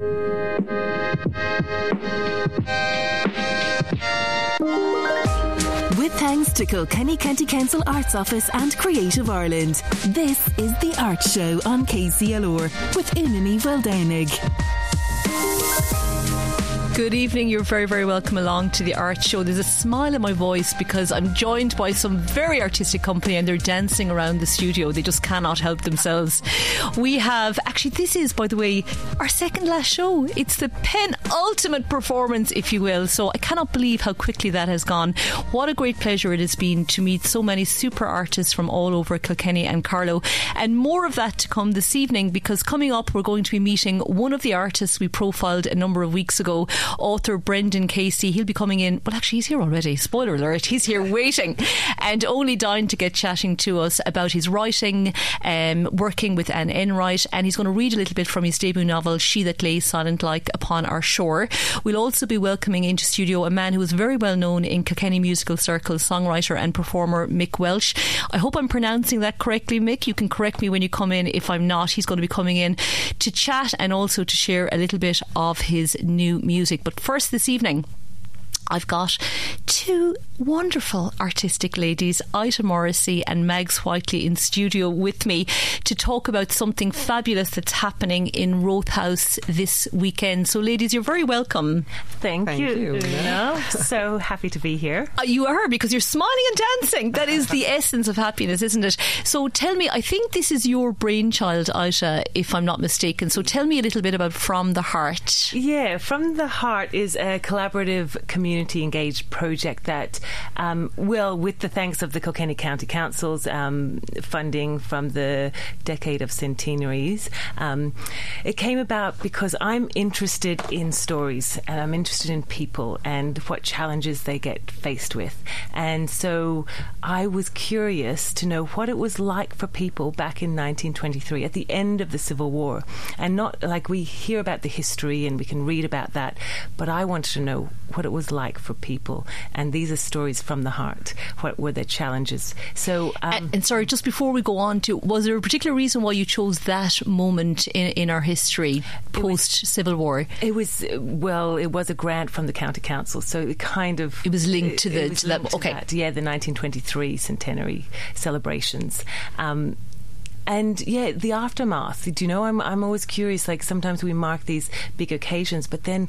With thanks to Kilkenny County Council Arts Office and Creative Ireland, this is The Art Show on KCLR with Una Ni Mhaoldhomhnaigh. Good evening. You're very, very welcome along to the art show. There's a smile in my voice because I'm joined by some very artistic company and they're dancing around the studio. They just cannot help themselves. We have, actually, this is, by the way, our second last show. It's the penultimate performance, if you will. So I cannot believe how quickly that has gone. What a great pleasure it has been to meet so many super artists from all over Kilkenny and Carlow. And more of that to come this evening because coming up, we're going to be meeting one of the artists we profiled a number of weeks ago author Brendan Casey. He'll be coming in. Well, actually, he's here already. Spoiler alert. He's here waiting and only dying to get chatting to us about his writing, um, working with Anne Enright, and he's going to read a little bit from his debut novel, She That Lay Silent Like Upon Our Shore. We'll also be welcoming into studio a man who is very well known in Kilkenny musical circles, songwriter and performer Mick Welsh. I hope I'm pronouncing that correctly, Mick. You can correct me when you come in if I'm not. He's going to be coming in to chat and also to share a little bit of his new music music. But first this evening, I've got two wonderful artistic ladies, Ita Morrissey and Mags Whitley, in studio with me to talk about something fabulous that's happening in Rothe House this weekend. So, ladies, you're very welcome. Thank, Thank you. you. so happy to be here. Uh, you are because you're smiling and dancing. That is the essence of happiness, isn't it? So, tell me, I think this is your brainchild, Ita, if I'm not mistaken. So, tell me a little bit about From the Heart. Yeah, From the Heart is a collaborative community engaged project that um, well, with the thanks of the Kilkenny County Council's um, funding from the decade of centenaries, um, it came about because I'm interested in stories and I'm interested in people and what challenges they get faced with. And so I was curious to know what it was like for people back in 1923 at the end of the Civil War. And not like we hear about the history and we can read about that, but I wanted to know what it was like for people. And these are stories from the heart. What were the challenges? So, um, and, and, sorry, just before we go on to, was there a particular reason why you chose that moment in, in our history post Civil War? It was well, it was a grant from the county council, so it kind of it was linked to the to that. Okay, that. yeah, the 1923 centenary celebrations. Um, and yeah, the aftermath. Do you know? I'm I'm always curious. Like sometimes we mark these big occasions, but then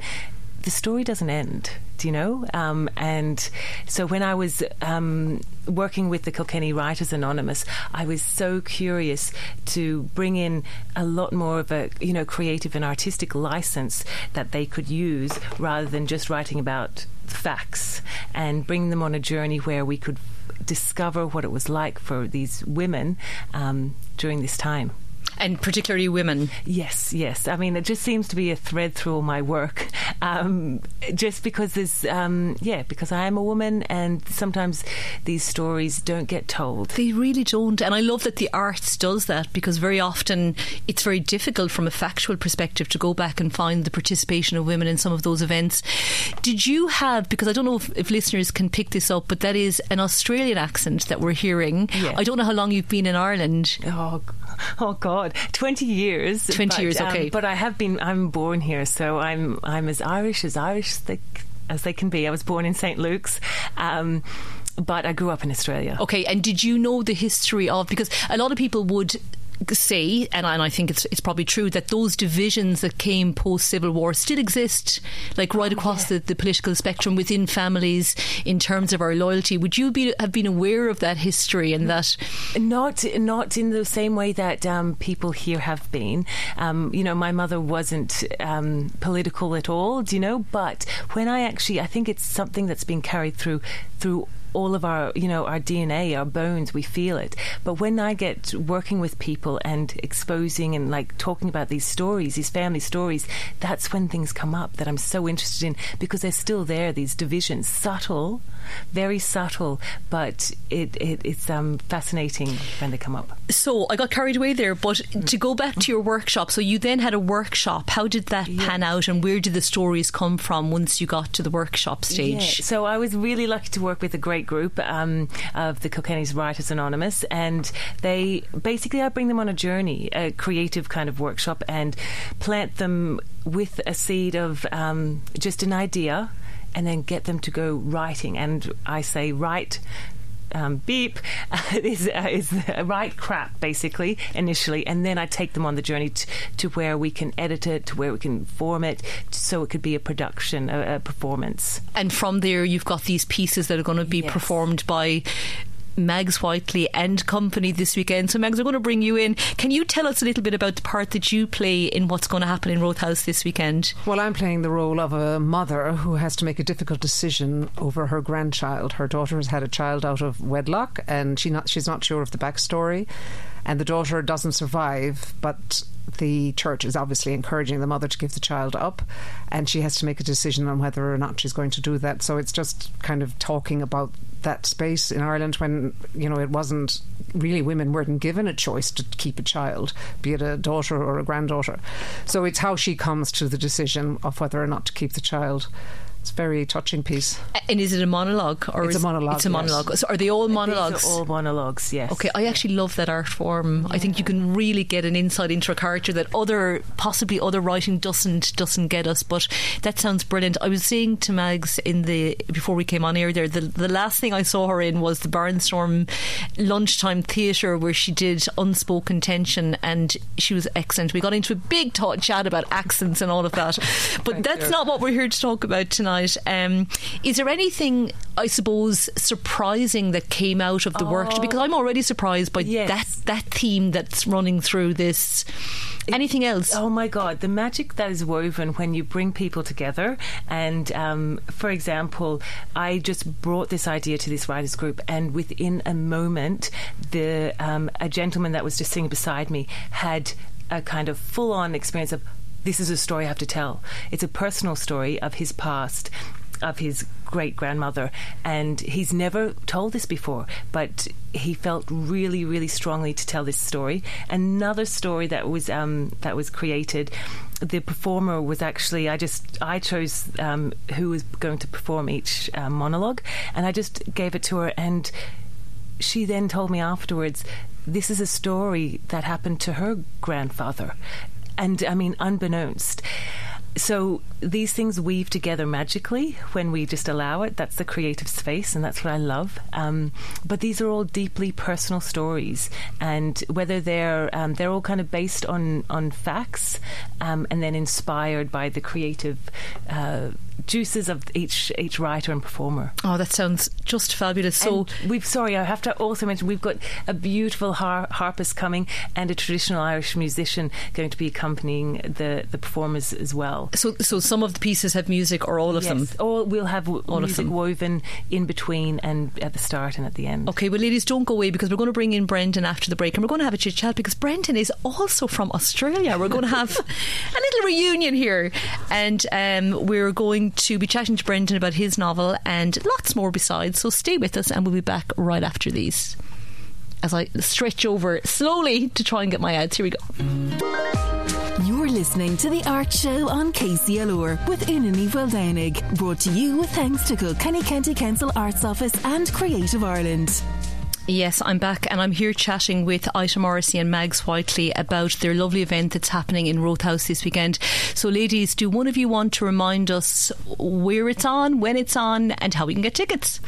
the story doesn't end do you know? Um, and so when I was um, working with the Kilkenny Writers Anonymous, I was so curious to bring in a lot more of a, you know, creative and artistic license that they could use rather than just writing about facts and bring them on a journey where we could discover what it was like for these women um, during this time and particularly women. Yes, yes. I mean, it just seems to be a thread through all my work. Um, just because there's, um, yeah, because I am a woman, and sometimes these stories don't get told. They really don't, and I love that the arts does that because very often it's very difficult from a factual perspective to go back and find the participation of women in some of those events. Did you have? Because I don't know if, if listeners can pick this up, but that is an Australian accent that we're hearing. Yeah. I don't know how long you've been in Ireland. Oh, oh God, twenty years. Twenty but, years, okay. Um, but I have been. I'm born here, so I'm I'm as Irish as Irish as they, as they can be. I was born in St Luke's. Um, but I grew up in Australia. Okay, and did you know the history of because a lot of people would say, and I, and I think it's it's probably true that those divisions that came post Civil War still exist, like right across yeah. the, the political spectrum within families in terms of our loyalty. Would you be have been aware of that history and that? Not not in the same way that um, people here have been. Um, you know, my mother wasn't um, political at all. Do you know? But when I actually, I think it's something that's been carried through through all of our, you know, our DNA, our bones, we feel it. But when I get working with people and exposing and like talking about these stories, these family stories, that's when things come up that I'm so interested in because they're still there, these divisions, subtle, very subtle, but it, it it's um, fascinating when they come up. So I got carried away there, but mm. to go back to your workshop, so you then had a workshop. How did that pan out and where did the stories come from once you got to the workshop stage? Yeah. So I was really lucky to work with a great great group um, of the Kilkenny's Writers Anonymous, and they basically I bring them on a journey, a creative kind of workshop, and plant them with a seed of um, just an idea and then get them to go writing. And I say, write um, beep is, uh, is right crap basically initially, and then I take them on the journey t- to where we can edit it, to where we can form it, so it could be a production, a, a performance. And from there, you've got these pieces that are going to be Yes. performed by. Mags Whitley and company this weekend. So, Mags, we're going to bring you in. Can you tell us a little bit about the part that you play in what's going to happen in Rothe House this weekend? Well, I'm playing the role of a mother who has to make a difficult decision over her grandchild. Her daughter has had a child out of wedlock, and she not, she's not sure of the backstory. And the daughter doesn't survive, but the church is obviously encouraging the mother to give the child up, and she has to make a decision on whether or not she's going to do that. So it's just kind of talking about that space in Ireland when you know it wasn't really women weren't given a choice to keep a child, be it a daughter or a granddaughter. So it's how she comes to the decision of whether or not to keep the child. It's a very touching piece. And is it a monologue? Or It's a monologue, It's a yes. monologue. So are they all monologues? These are all monologues, yes. Okay, I actually love that art form. I think you can really get an insight into a character that other, possibly other writing doesn't doesn't get us. But that sounds brilliant. I was seeing to Mags in the before we came on air there, the the last thing I saw her in was the Barnstorm lunchtime theatre where she did unspoken tension, and she was excellent. We got into a big talk, chat about accents and all of that, but that's not what we're here to talk about tonight. Um, is there anything, I suppose, surprising that came out of the work? Because I'm already surprised by Yes. that that theme that's running through this. Anything else? Oh my God, the magic that is woven when you bring people together. And um, for example, I just brought this idea to this writers group, and within a moment, the um, a gentleman that was just sitting beside me had a kind of full on experience of this is a story I have to tell. It's a personal story of his past. Of his great grandmother, and he's never told this before, but he felt really, really strongly to tell this story. Another story that was um, that was created. The performer was actually I just I chose um, who was going to perform each uh, monologue, and I just gave it to her, and she then told me afterwards, this is a story that happened to her grandfather. And I mean, unbeknownst. So these things weave together magically when we just allow it. That's the creative space, and that's what I love. Um, but these are all deeply personal stories, and whether they're um, they're all kind of based on on facts, um, and then inspired by the creative uh, juices of each each writer and performer. Oh, that sounds just fabulous. So. And we've sorry, I have to also mention we've got a beautiful har- harpist coming and a traditional Irish musician going to be accompanying the the performers as well. So, so some of the pieces have music, or all of them. Yes, or we'll have w- All of music them. woven in between and at the start and at the end. Okay, well, ladies, don't go away because we're going to bring in Brendan after the break and we're going to have a chit chat because Brendan is also from Australia. We're going to have a little reunion here and um, we're going to be chatting to Brendan about his novel and lots more besides. So stay with us and we'll be back right after these. As I stretch over slowly to try and get my ads. Here we go. You're listening to The Art Show on KCLR with Una Ni Mhaoldhomhnaigh. Brought to you with thanks to Kilkenny County Council Arts Office and Creative Ireland. Yes, I'm back and I'm here chatting with Ita Morrissey and Mags Whitley about their lovely event that's happening in Rothe House this weekend. So, ladies, do one of you want to remind us where it's on, when it's on, and how we can get tickets?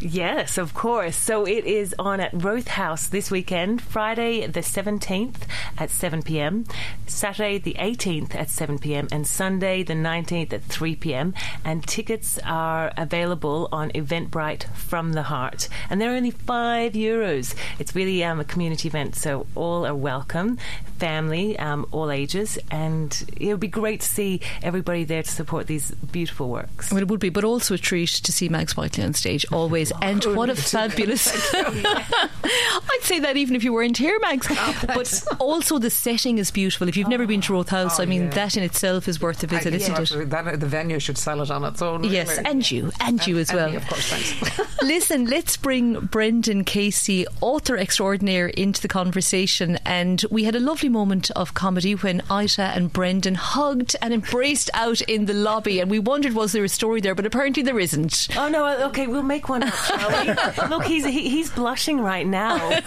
Yes, of course. So it is on at Rothe House this weekend, Friday the 17th at 7 pm, Saturday the 18th at 7 pm, and Sunday the 19th at 3 pm. And tickets are available on Eventbrite from the Heart. And they're only five euros. It's really um, a community event, so all are welcome, family, um, all ages. And it would be great to see everybody there to support these beautiful works. Well, it would be, but also a treat to see Mags Whitley on stage, always. Oh, and what a fabulous. I'd say that even if you weren't here, Mags. Oh, but also, the setting is beautiful. If you've never been to Rothe House, Oh, I mean, yeah. that in itself is worth a visit, I- isn't yeah, it? That, the venue should sell it on its own. Yes, really. and you, and you as And well. me, of course, thanks. Listen, let's bring Brendan Casey, author extraordinaire, into the conversation. And we had a lovely moment of comedy when Ita and Brendan hugged and embraced out in the lobby. And we wondered, was there a story there? But apparently there isn't. Oh no! Okay, we'll make one up. Shall we? Look, he's he, he's blushing right now.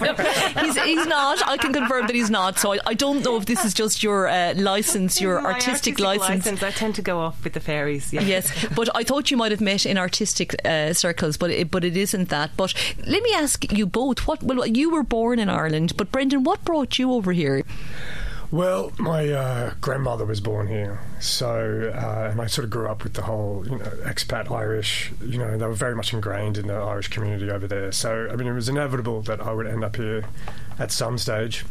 he's, he's not. I can confirm that he's not. So I, I don't know if this is just your uh, license, your My artistic, license. I tend to go off with the fairies. Yeah. Yes, but I thought you might have met in artistic uh, circles, but it, but it isn't that. But let me ask you both: What? Well, you were born in Ireland, but Brendan, what brought you over here? Well, my uh, grandmother was born here, so uh, and I sort of grew up with the whole, you know, expat Irish. You know, they were very much ingrained in the Irish community over there. So, I mean, it was inevitable that I would end up here at some stage.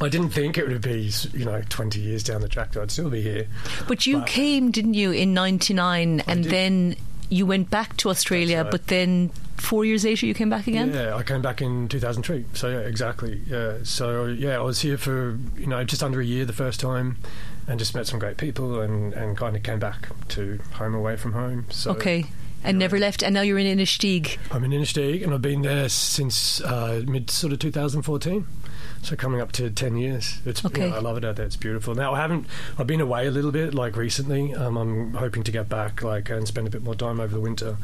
I didn't think it would be, you know, 20 years down the track that I'd still be here. But you But- came, didn't you, in '99, and did. then you went back to Australia, right. but then four years later you came back again. Yeah, I came back in 2003. So yeah, exactly. Yeah. So yeah, I was here for you know just under a year the first time, and just met some great people, and and kind of came back to home away from home. So Okay. And never left, and now you're in Inistioge. I'm in Inistioge, and I've been there since uh, mid sort of 2014. So coming up to 10 years. It's you know, I love it out there. It's beautiful. Now I haven't. I've been away a little bit, like recently. Um, I'm hoping to get back, like, and spend a bit more time over the winter,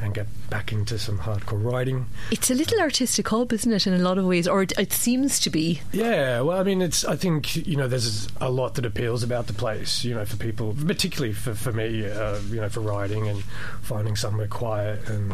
and get back into some hardcore writing. It's a little artistic hub, isn't it, in a lot of ways, or it, it seems to be. Yeah, well, I mean, it's. I think you know, there's a lot that appeals about the place. You know, for people, particularly for for me, uh, you know, for writing and finding somewhere quiet, and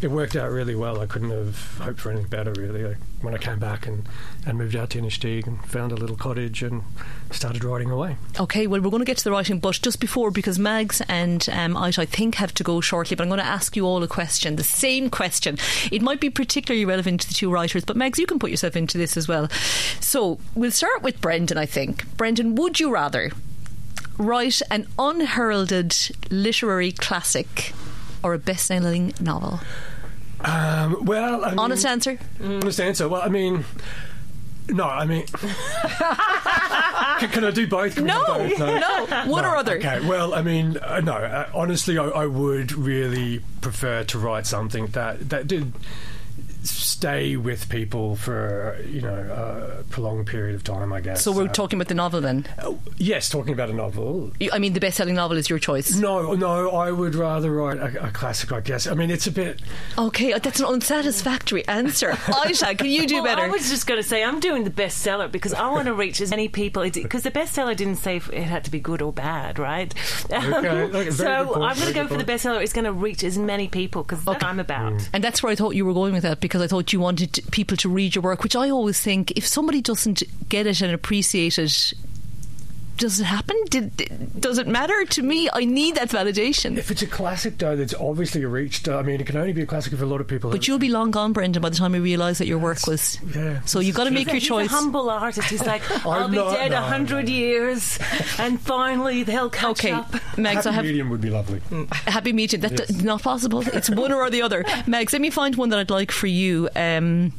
it worked out really well. I couldn't have hoped for anything better, really. Like, when I came back and and moved out to Inistioge and found a little cottage and started writing away. Okay, well, we're going to get to the writing, but just before, because Mags and um, Ait, I think, have to go shortly, but I'm going to ask you all a question, the same question. It might be particularly relevant to the two writers, but Mags, you can put yourself into this as well. So we'll start with Brendan, I think. Brendan, would you rather write an unheralded literary classic or a best selling novel? Um, well, I mean, Honest answer? Honest answer. Well, I mean. No, I mean, can, can I do both? Can No, do both? no, one or other. Okay, well, I mean, uh, no. Uh, honestly, I, I would really prefer to write something that that did stay with people for you know a prolonged period of time. I guess. So we're Uh, talking about the novel then? yes, talking about a novel. You- I mean, the best selling novel is your choice. No, no, I would rather write a, a classic. I guess. I mean, it's a bit. Okay, that's an unsatisfactory answer. Aisha, can you do Well, better? I was just going to say I'm doing the bestseller because I want to reach as many people. Because the bestseller didn't say if it had to be good or bad, right? Okay, okay, so I'm going to go good for the point. bestseller. It's going to reach as many people because that's I'm about. Mm. And that's where I thought you were going with that because I thought you wanted people to read your work, which I always think if somebody doesn't get it and appreciate it, does it happen? Did, did- does it matter to me? I need that validation. If it's a classic, though, that's obviously reached. I mean, it can only be a classic for a lot of people. But you'll be long gone, Brendan, by the time you realise that your work was. yeah. So you've got to make your He's choice. a humble artist. He's like, I'll be not- dead a no, hundred no. years, and finally they'll catch Okay, up. Mags, I Happy have medium would be lovely. happy meeting. That's not possible. It's one or the other. Mags, let me find one that I'd like for you. Um,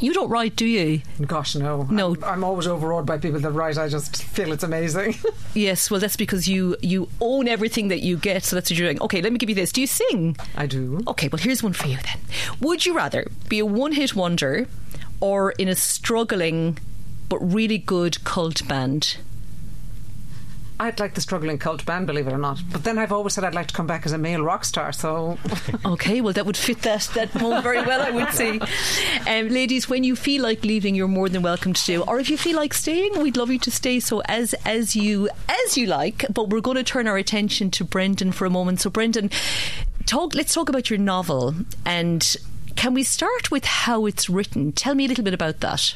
you don't write, do you? Gosh, no. No. I'm, I'm always overawed by people that write. I just feel it's amazing. Yes, well, that's because you you own everything that you get, so that's what you're doing. Okay, let me give you this. Do you sing? I do. Okay, well, here's one for you then. Would you rather be a one hit wonder or in a struggling but really good cult band? I'd like the struggling cult band, believe it or not. But then I've always said I'd like to come back as a male rock star. So Okay, well, that would fit that, that mold very well, I would say. Um, ladies, when you feel like leaving, you're more than welcome to do. Or if you feel like staying, we'd love you to stay. So as as you as you like. But we're going to turn our attention to Brendan for a moment. So Brendan, talk. Let's talk about your novel and. Can we start with how it's written? Tell me a little bit about that.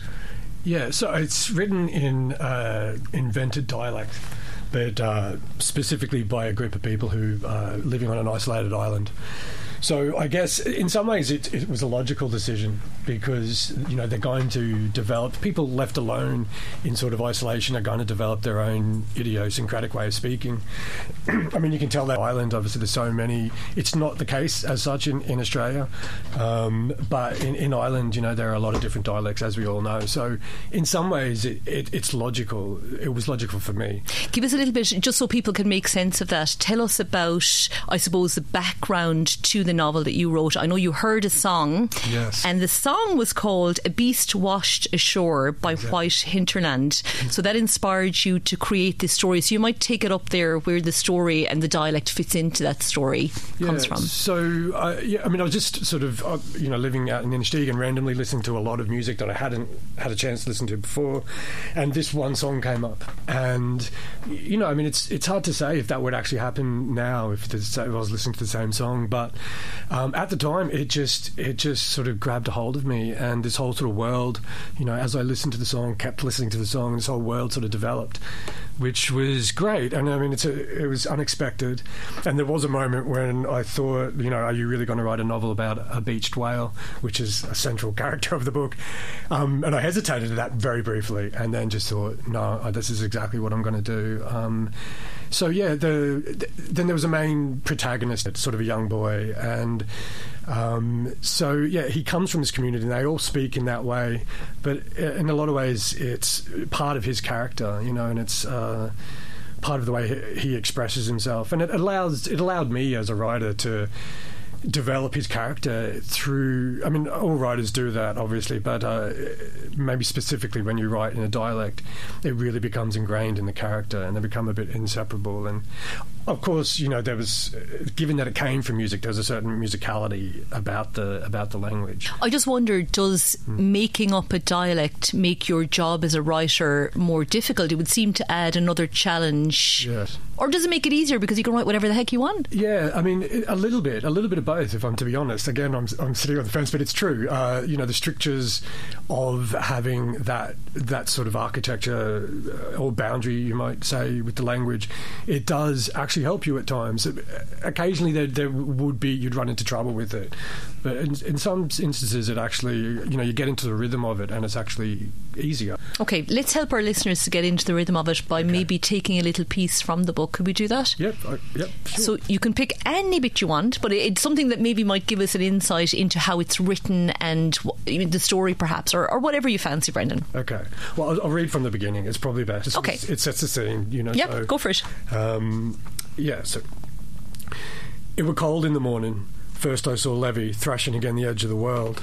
Yeah, so it's written in uh, invented dialect, but uh, specifically by a group of people who are living on an isolated island. So I guess in some ways it, it was a logical decision because you know they're going to develop people left alone in sort of isolation are going to develop their own idiosyncratic way of speaking. I mean, you can tell that island obviously there's so many. It's not the case as such in, in Australia, um, but in, in Ireland, you know, there are a lot of different dialects as we all know. So in some ways, it, it, it's logical. It was logical for me. Give us a little bit, just so people can make sense of that. Tell us about, I suppose, the background to the novel that you wrote, I know you heard a song. Yes. And the song was called A Beast Washed Ashore by White Hinterland. So that inspired you to create this story. So you might take it up there where the story and the dialect fits into that story comes from. So, uh, yeah, I mean, I was just sort of, uh, you know, living out in Inistioge and randomly listening to a lot of music that I hadn't had a chance to listen to before, and this one song came up, and you know, I mean, it's it's hard to say if that would actually happen now if, the, if I was listening to the same song, but um, at the time, it just it just sort of grabbed a hold of me, and this whole sort of world, you know, as I listened to the song, kept listening to the song, this whole world sort of developed, which was great, and I mean, it's a, it was unexpected, and there was a moment when I thought, you know, are you really going to write a novel about a beached whale, which is a central character of the book? Um, and I hesitated at that very briefly, and then just thought, no, this is exactly what I'm going to do. Um, so yeah, the, the, then there was a main protagonist, sort of a young boy, and um, so yeah, he comes from this community, and they all speak in that way. But in a lot of ways, it's part of his character, you know, and it's. Uh, part of the way he expresses himself, and it allows it allowed me as a writer to develop his character through. I mean, all writers do that, obviously, but uh, maybe specifically when you write in a dialect, it really becomes ingrained in the character, and they become a bit inseparable. And of course, you know, there was, given that it came from music, there's a certain musicality about the about the language. I just wonder, does mm. making up a dialect make your job as a writer more difficult? It would seem to add another challenge. Yes. Or does it make it easier because you can write whatever the heck you want? Yeah, I mean, a little bit, a little bit of both. If I'm to be honest, again, I'm, I'm sitting on the fence, but it's true. Uh, you know, the strictures of having that that sort of architecture uh, or boundary, you might say, with the language, it does actually help you at times. Occasionally, there, there would be you'd run into trouble with it, but in, in some instances, it actually, you know, you get into the rhythm of it, and it's actually easier. Okay, let's help our listeners to get into the rhythm of it by okay. maybe taking a little piece from the book. Could we do that? Yep, uh, yep. Sure. So you can pick any bit you want, but it's something that maybe might give us an insight into how it's written and the story, perhaps, or, or whatever you fancy, Brendan. Okay. Well, I'll, I'll read from the beginning. It's probably best. Okay. It sets the scene, you know. Yep, so, go for it. Um, yeah. So it were cold in the morning. First I saw Levy thrashing again the edge of the world.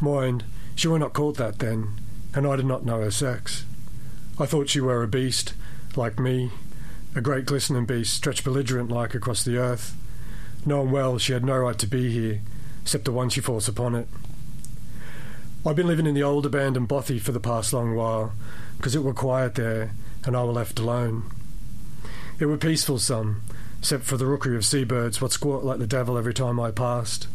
Mind, she were not called that then, and I did not know her sex. I thought she were a beast, like me, a great glistening beast stretched belligerent like across the earth, knowing well she had no right to be here, except the one she forced upon it. I've been living in the old abandoned bothy for the past long while, because it were quiet there, and I were left alone. It were peaceful some, except for the rookery of seabirds what squawked like the devil every time I passed.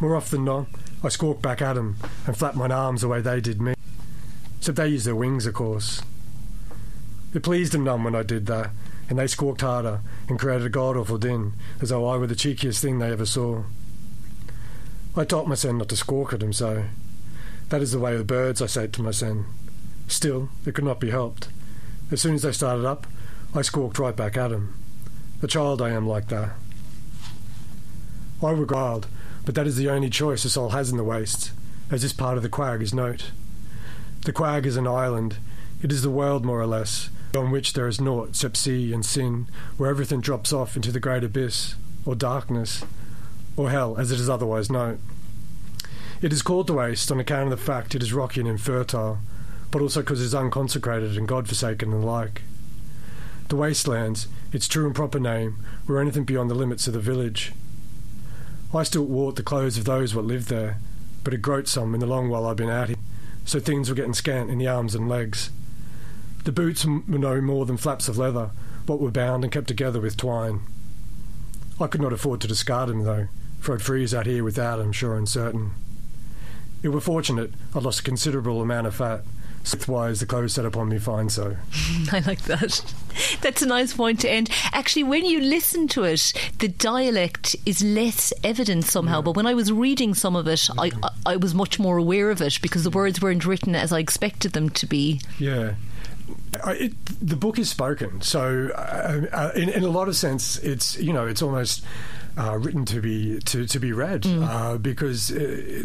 More often than not, I squawked back at 'em and flapped mine arms the way they did me. Except they used their wings, of course. It pleased 'em none when I did that, and they squawked harder and created a god awful din, as though I were the cheekiest thing they ever saw. I taught my son not to squawk at 'em so. That is the way of the birds, I said to my son. Still, it could not be helped. As soon as they started up, I squawked right back at 'em. A child I am like that. I were wild, but that is the only choice a soul has in the wastes, as this part of the quag is note. The quag is an island. It is the world, more or less, on which there is naught except sea and sin, where everything drops off into the great abyss, or darkness, or hell, as it is otherwise known. It is called the waste on account of the fact it is rocky and infertile, but also because it is unconsecrated and God forsaken and the like. The wastelands, its true and proper name, were anything beyond the limits of the village. I still wore the clothes of those what lived there, but it growed some in the long while I'd been out here, so things were getting scant in the arms and legs. The boots were no more than flaps of leather, but were bound and kept together with twine. I could not afford to discard them, though, for I'd freeze out here without them, sure and certain. It were fortunate I'd lost a considerable amount of fat, Wise, the clothes set upon me fine so. I like that. That's a nice point to end. Actually, when you listen to it, the dialect is less evident somehow. Yeah. But when I was reading some of it, I, I was much more aware of it because the words weren't written as I expected them to be. Yeah. It, the book is spoken, so uh, uh, in, in, a lot of sense, it's you know it's almost uh, written to be to, to be read Mm. uh, because uh,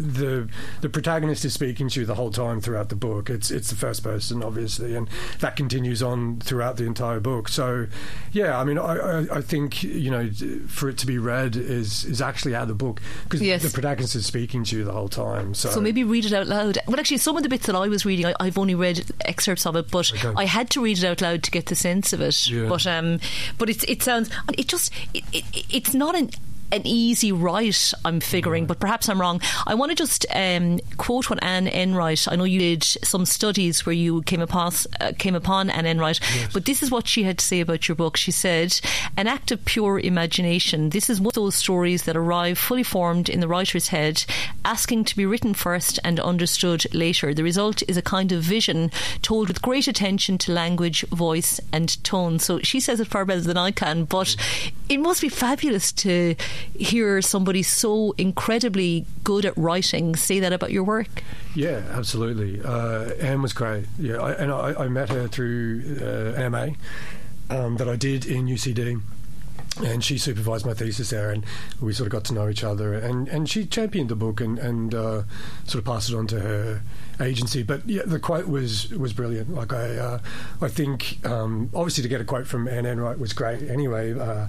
the the protagonist is speaking to you the whole time throughout the book. It's it's the first person, obviously, and that continues on throughout the entire book. So, yeah, I mean, I, I, I think you know for it to be read is is actually out of the book because Yes. the protagonist is speaking to you the whole time. So, So maybe read it out loud. Well, actually, some of the bits that I was reading, I, I've only read excerpts of it, but Okay. I had to read it out loud to get the sense of it. Yeah. But um, but it's it sounds it just it, it, it's not an. An easy write, I'm figuring, but perhaps I'm wrong. I want to just um, quote what Anne Enright. I know you did some studies where you came upon uh, came upon Anne Enright, but this is what she had to say about your book. She said, "An act of pure imagination. This is one of those stories that arrive fully formed in the writer's head, asking to be written first and understood later. The result is a kind of vision told with great attention to language, voice, and tone." So she says it far better than I can, but it must be fabulous to hear somebody so incredibly good at writing say that about your work. Yeah, absolutely. Uh, Anne was great. Yeah, I, and I, I met her through uh, MA um, that I did in UCD. And she supervised my thesis there, and we sort of got to know each other. And, and she championed the book and, and uh, sort of passed it on to her agency. But yeah, the quote was was brilliant. Like I, uh, I think um, obviously to get a quote from Anne Enright was great anyway. Uh,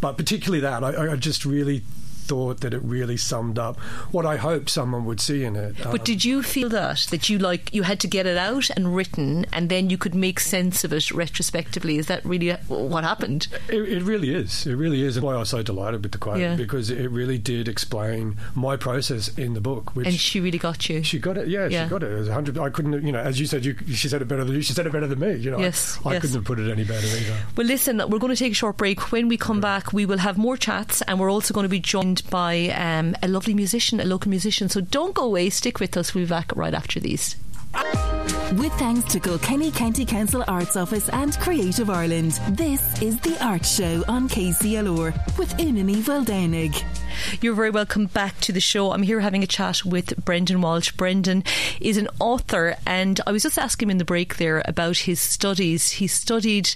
but particularly that, I, I just really thought that it really summed up what I hoped someone would see in it. But did you feel that that you like you had to get it out and written, and then you could make sense of it retrospectively? Is that really what happened? It, it really is. It really is. And why I was so delighted with the quote Yeah. because it really did explain my process in the book. Which And she really got you. she got it. Yeah, Yeah. she got it. It was hundred. I couldn't. You know, as you said, you, she said it better than you. She said it better than me. You know, Yes, I, I yes. couldn't have put it any better either. Well, listen, we're going to take a short break. When we come back, we will have more chats, and we're also going to be joined by um, a lovely musician, a local musician. So don't go away. Stick with us. We'll be back right after these. With thanks to Kilkenny County Council Arts Office and Creative Ireland, this is The Art Show on KCLR with Una Ni Mhaoldhomhnaigh. You're very welcome back to the show. I'm here having a chat with Brendan Walsh. Brendan is an author, and I was just asking him in the break there about his studies. He studied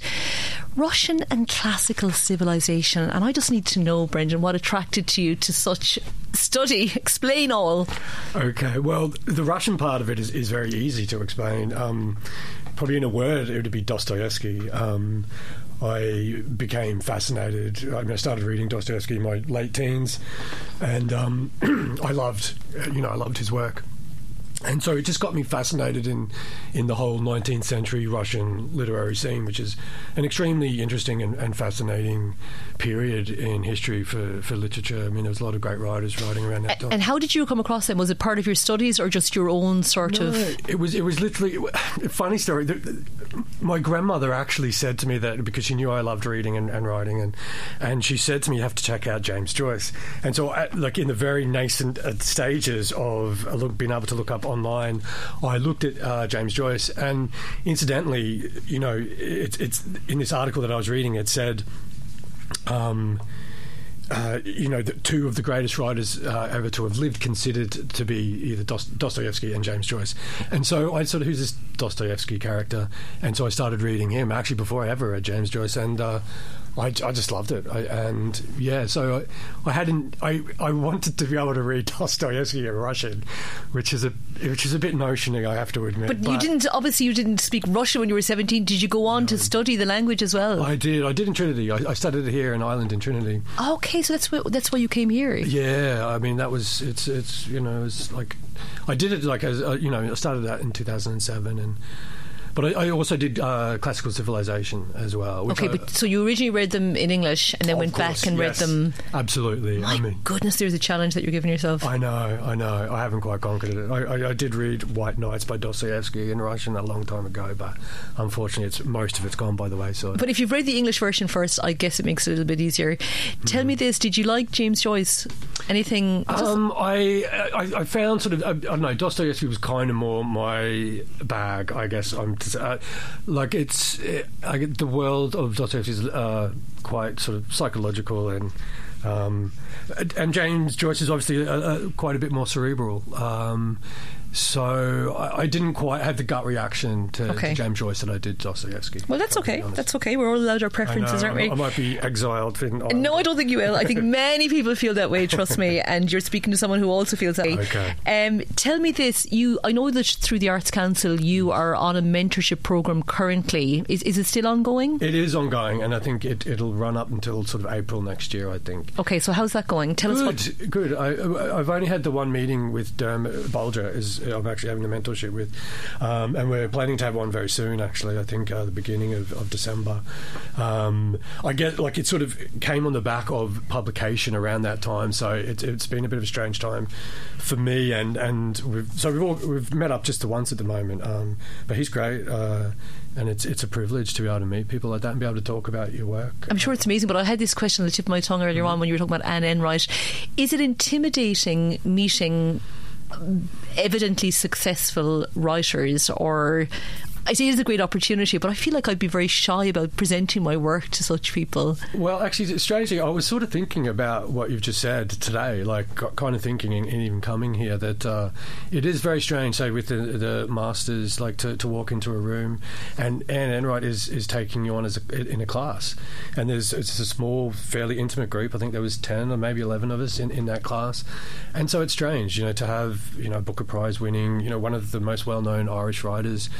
Russian and classical civilization, and I just need to know, Brendan, what attracted you to such study? Explain all. Okay, well, the Russian part of it is, is very easy to explain. Um, probably in a word, it would be Dostoevsky. Um, I became fascinated. I, mean, I started reading Dostoevsky in my late teens, and um, I loved, you know, I loved his work. And so it just got me fascinated in, in the whole 19th century Russian literary scene, which is an extremely interesting and, and fascinating period in history for, for literature. I mean, there was a lot of great writers writing around that time. And how did you come across them? Was it part of your studies or just your own sort No, of? it was it was literally a funny story. My grandmother actually said to me that because she knew I loved reading and, and writing, and and she said to me, "You have to check out James Joyce." And so, at, like in the very nascent uh, stages of uh, look, being able to look up online, I looked at uh, James Joyce, and incidentally, you know, it's it's in this article that I was reading, it said. Um, uh, you know, the two of the greatest writers uh, ever to have lived considered to be either Dostoevsky and James Joyce. And so I sort of, who's this Dostoevsky character? And so I started reading him actually before I ever read James Joyce. And uh, I, I just loved it. I, and yeah, so I, I hadn't, I, I wanted to be able to read Dostoevsky in Russian, which is a, which is a bit notioning, I have to admit. But you didn't. Obviously, you didn't speak Russian when you were seventeen. Did you go on to study the language as well? I did. I did in Trinity. I, I studied here in Ireland in Trinity. okay, so that's why, that's why you came here. Yeah, I mean that was it's it's you know it's like I did it like as uh, you know I started that in 2007 and but I, I also did uh, classical civilization as well. Okay, I, but so you originally read them in English and then went course, back and yes, read them. absolutely. My I mean. goodness, there's a challenge that you're giving yourself. I know, I know. I haven't quite conquered it. I, I, did read White Nights by Dostoevsky in Russian a long time ago, but unfortunately, it's most of it's gone by the wayside. but if you've read the English version first, I guess it makes it a little bit easier. Tell Hmm. me this: Did you like James Joyce? Anything? Um, I, I I found sort of I, I don't know Dostoevsky was kind of more my bag I guess I'm uh, like it's uh, I the world of Dostoevsky is uh, quite sort of psychological and um, and James Joyce is obviously uh, uh, quite a bit more cerebral. Um, So I, I didn't quite have the gut reaction to, Okay. to James Joyce that I did Dostoevsky. Well, that's if I'm being okay. That's okay. We're all allowed our know, preferences, aren't we? I, might be exiled. In, No, I don't think you will. I think many people feel that way. Trust me, and you're speaking to someone who also feels that way. Okay. Um, tell me this: you, I know that through the Arts Council, you are on a mentorship program currently. Is is it still ongoing? It is ongoing, and I think it, it'll run up until sort of April next year. I think. Okay, so how's that going? Tell us what. Good, good. I, I've only had the one meeting with Dermot Bolger, is I'm actually having a mentorship with, um, and we're planning to have one very soon. Actually, I think uh, the beginning of, of December. Um, I get like it sort of came on the back of publication around that time, so it, it's been a bit of a strange time for me, and and we've, so we've all we've met up just the once at the moment. Um, but he's great. Uh, and it's it's a privilege to be able to meet people like that and be able to talk about your work. I'm sure it's amazing, but I had this question on the tip of my tongue earlier Mm-hmm. on when you were talking about Anne Enright. Is it intimidating meeting evidently successful writers, or I say it's a great opportunity, but I feel like I'd be very shy about presenting my work to such people. Well, actually, strangely, I was sort of thinking about what you've just said today, like kind of thinking in, in even coming here that uh, it is very strange, say, with the, the masters, like to, to walk into a room and Anne Enright is, is taking you on as a, in a class. And there's it's a small, fairly intimate group. I think there was 10 or maybe 11 of us in, in that class. And so it's strange, you know, to have, you know, Booker Prize winning, you know, one of the most well known Irish writers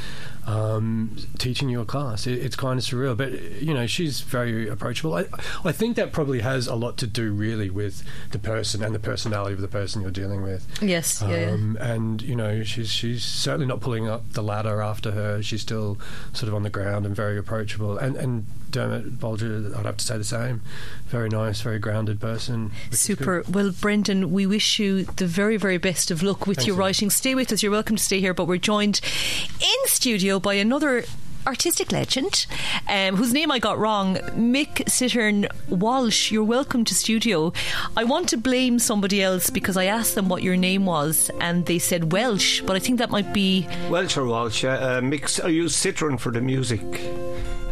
um, teaching your class. It, it's kind of surreal, but you know she's very approachable. I, I think that probably has a lot to do really with the person and the personality of the person you're dealing with. Yes, yeah, yeah. Um, and you know she's she's certainly not pulling up the ladder after her. She's still sort of on the ground and very approachable. And and Dermot Bolger, I'd have to say the same. Very nice, very grounded person. Super. Well, Brendan, we wish you the very, very best of luck with Thanks, your Ian. writing. Stay with us. You're welcome to stay here, but we're joined in studio by another artistic legend um, whose name I got wrong, Mick Cittern Walsh. You're welcome to studio. I want to blame somebody else because I asked them what your name was and they said Welsh, but I think that might be. Welsh or Walsh, uh, uh, mix. I use Citron for the music.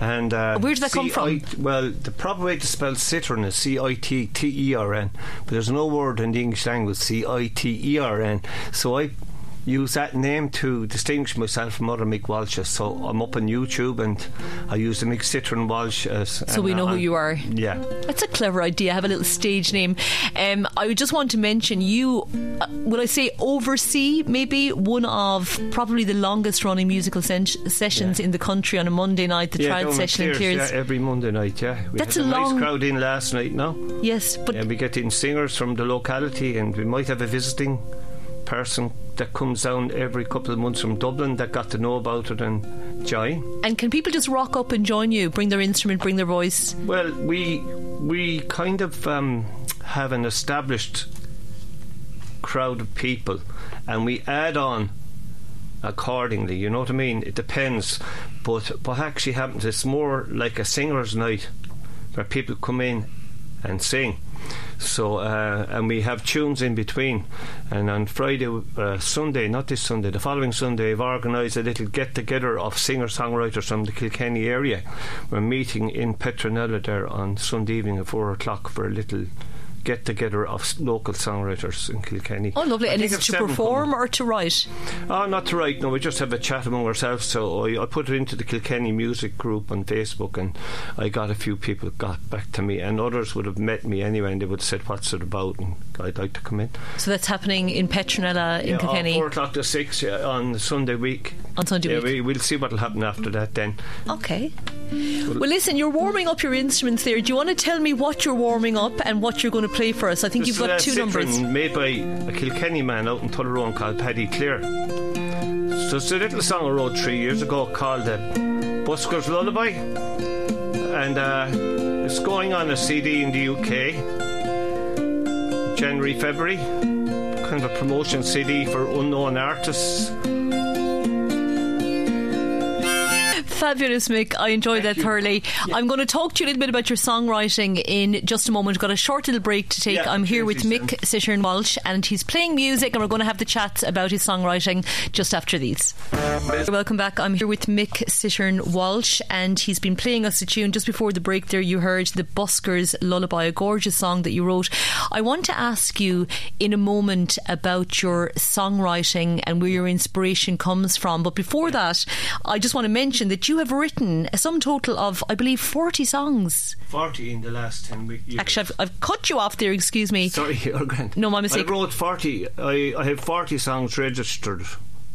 And uh, Where did that come from? C-I- well, the proper way to spell citron is C I T T E R N, but there's no word in the English language C I T E R N. So I use that name to distinguish myself from other Mick Walshes. So I'm up on YouTube and I use the Mick Citron Walsh. As, So we know uh, who you are. Yeah. That's a clever idea. Have a little stage name. Um, I would just want to mention you. Uh, will I say oversee maybe one of probably the longest running musical sen- sessions in the country on a Monday night, the yeah, trial session in Clears. Yeah, every Monday night, yeah. We That's had a a, nice long- crowd in last night, no? Yes, but And we get in singers from the locality, and we might have a visiting person that comes down every couple of months from Dublin that got to know about it and join. and can people just rock up and join you? Bring their instrument, bring their voice. Well, we we kind of um, have an established crowd of people, and we add on accordingly. You know what I mean? It depends, but what actually happens it's more like a singers' night, where people come in and sing. So uh, and we have tunes in between, and on Friday, uh, Sunday, not this Sunday, the following Sunday, I've organised a little get together of singer songwriters from the Kilkenny area. We're meeting in Petronella there on Sunday evening at four o'clock for a little get together of local songwriters in Kilkenny. Oh, lovely. I and is it to perform or to write? Oh, not to write. No, we just have a chat among ourselves. So I, I put it into the Kilkenny Music Group on Facebook, and I got a few people got back to me, and others would have met me anyway, and they would have said, "What's it about?" And I'd like to come in. So that's happening in Petronella in Yeah, Kilkenny four o'clock to six yeah, on Sunday week. on Sunday Yeah, week. we, we'll see what'll happen after that. Then Okay. Well, listen, you're warming up your instruments there. Do you want to tell me what you're warming up and what you're going to play for us? I think This you've got two numbers. made by a Kilkenny man out in Tullaroan called Paddy Clear. So it's a little song I wrote three years ago called the Busker's Lullaby, and uh, it's going on a CD in the UK, January, February. Kind of a promotion CD for unknown artists. Fabulous, Mick. I enjoyed that thoroughly. I'm going to talk to you a little bit about your songwriting in just a moment. We've got a short little break to take. Yeah, I'm here with Mick Cittern Walsh, and he's playing music, and we're going to have the chats about his songwriting just after these. Welcome back. I'm here with Mick Cittern Walsh, and he's been playing us a tune. Just before the break, there you heard the Buskers Lullaby, a gorgeous song that you wrote. I want to ask you in a moment about your songwriting and where your inspiration comes from. But before that, I just want to mention that you have written a sum total of, I believe, 40 songs. 40 in the last 10 weeks. Actually, I've, I've cut you off there, excuse me. Sorry, you're grand. No, my mistake. I wrote 40. I, I have 40 songs registered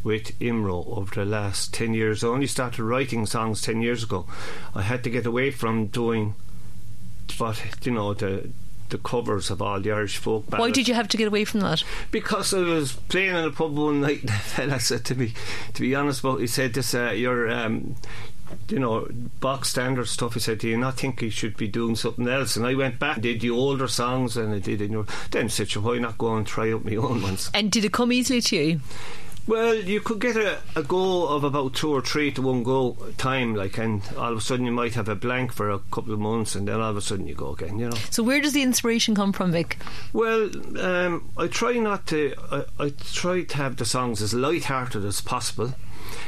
with IMRO over the last 10 years. I only started writing songs 10 years ago. I had to get away from doing what, you know, the the covers of all the Irish folk ballads. Why did you have to get away from that? Because I was playing in a pub one night and a fella said to me, to be honest about he said this, uh, you're, um, you know, box standard stuff. He said, do you not think you should be doing something else? And I went back and did the older songs and I did, you know, then I said, why not go and try out my own ones? And did it come easily to you? Well, you could get a, a go of about two or three to one goal time, like, and all of a sudden you might have a blank for a couple of months, and then all of a sudden you go again, you know. So, where does the inspiration come from, Vic? Well, um, I try not to. I, I try to have the songs as light-hearted as possible,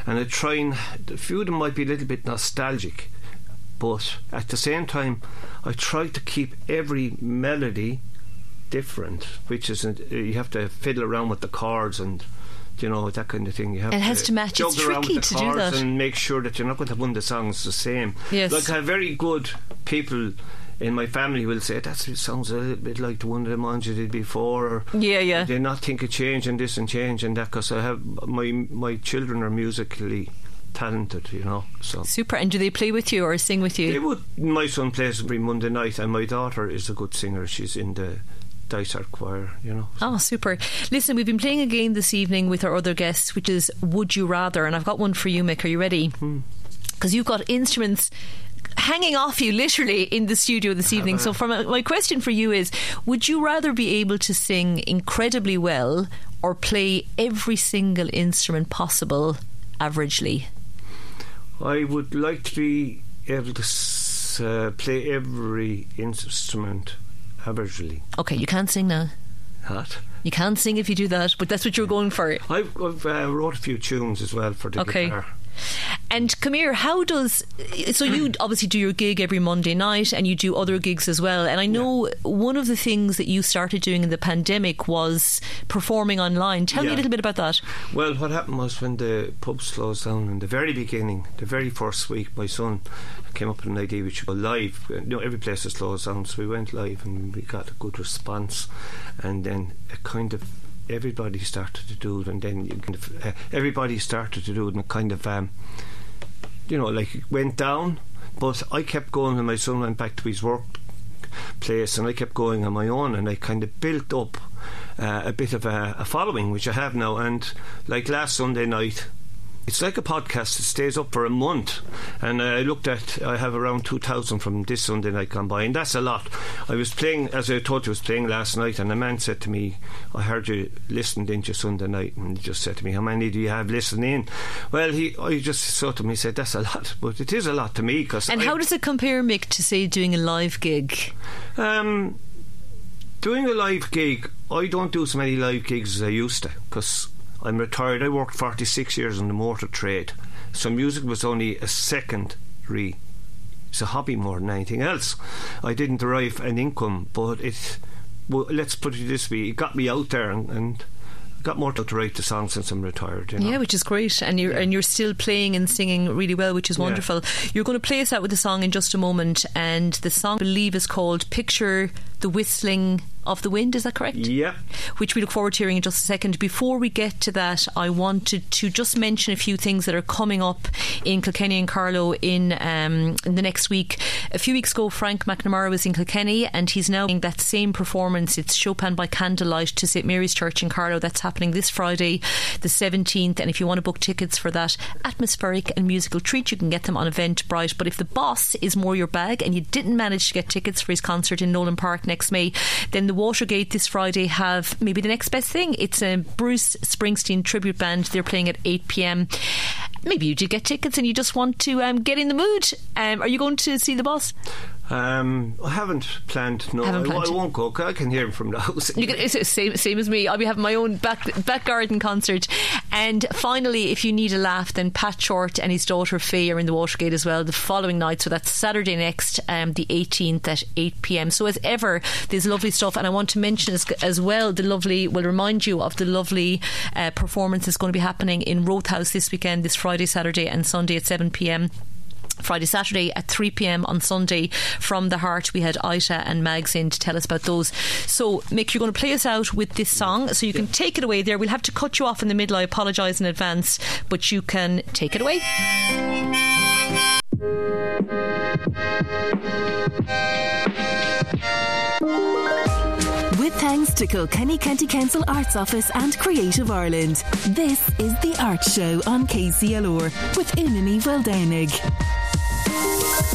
and I try and a few of them might be a little bit nostalgic, but at the same time, I try to keep every melody different, which is you have to fiddle around with the chords and you know that kind of thing. You have it has to match. It's tricky with the to do that. and make sure that you're not going to have one of the songs the same. Yes. like I have very good people in my family will say that sounds a little bit like the one that you did before. Or Yeah, yeah. They not think of changing this and changing that because I have my my children are musically talented, you know. So Super. And do they play with you or sing with you? they would. My son plays every Monday night, and my daughter is a good singer. She's in the Dysart choir, you know. Oh, super. Listen, we've been playing a game this evening with our other guests, which is Would You Rather? And I've got one for you, Mick. Are you ready? Because you've got instruments hanging off you literally in the studio this evening. So, from my question for you is Would you rather be able to sing incredibly well or play every single instrument possible averagely? I would like to be able to uh, play every instrument Okay, you can't sing now. What? You can't sing if you do that, but that's what you're going for. I've, I've uh, wrote a few tunes as well for the Okay. guitar. And here, how does so you obviously do your gig every Monday night and you do other gigs as well. And I know one of the things that you started doing in the pandemic was performing online. Tell me a little bit about that. Well, what happened was when the pubs closed down in the very beginning, the very first week, my son came up with an idea we should go live. Uh, you know, every place is closed down, so we went live and we got a good response. And then it kind of everybody started to do it, and then kind of uh, everybody started to do it, and kind of um, you know like it went down. But I kept going, and my son went back to his work place, and I kept going on my own, and I kind of built up uh, a bit of a, a following, which I have now. And like last Sunday night, it's like a podcast. that stays up for a month, and I looked at. I have around two thousand from this Sunday night gone by, and that's a lot. I was playing, as I told you, I was playing last night, and a man said to me, "I heard you listened into Sunday night," and he just said to me, "How many do you have listening?" Well, he, I just saw to him, he said, "That's a lot," but it is a lot to me because. And how does it compare, Mick, to say doing a live gig? Um, doing a live gig, I don't do so many live gigs as I used to because I'm retired. I worked 46 years in the motor trade, so music was only a secondary. It's a hobby more than anything else. I didn't derive an income, but it. Well, let's put it this way: it got me out there and. and Got more to write the songs since I'm retired. You know? Yeah, which is great, and you're and you're still playing and singing really well, which is Yeah. wonderful. You're going to play us out with the song in just a moment, and the song I believe is called "Picture the Whistling of the Wind." Is that correct? Yeah. which we look forward to hearing in just a second. Before we get to that, I wanted to just mention a few things that are coming up in Kilkenny and Carlow in, um, in the next week. A few weeks ago, Frank McNamara was in Kilkenny, and he's now doing that same performance. It's Chopin by Candlelight to St Mary's Church in Carlow. That's happening this Friday, the 17th. And if you want to book tickets for that atmospheric and musical treat, you can get them on Eventbrite. But if the boss is more your bag and you didn't manage to get tickets for his concert in Nolan Park next May, then the Watergate this Friday have maybe the next best thing. It's a Bruce Springsteen tribute band. They're playing at 8 pm. maybe you did get tickets and you just want to um, get in the mood. Um, are you going to see the boss? Um, I haven't planned. No, Haven't I, planned. I won't go. 'cause I can hear him from the house. You can, it's same, same as me. I'll be having my own back back garden concert. And finally, if you need a laugh, then Pat Short and his daughter Faye are in the Watergate as well the following night. So that's Saturday next, um, the 18th at 8 pm. So as ever, there's lovely stuff. And I want to mention as, as well the lovely. Will remind you of the lovely uh, performance that's going to be happening in Rothe House this weekend, this Friday, Saturday, and Sunday at 7 pm. Friday, Saturday at 3 pm on Sunday from the Heart. We had Ita and Mags in to tell us about those. So, Mick, you're going to play us out with this song, so you can take it away there. We'll have to cut you off in the middle. I apologise in advance, but you can take it away. Thanks to Kilkenny County Council Arts Office and Creative Ireland. This is The Art Show on KCLR with Una Ni Mhaoldhomhnaigh.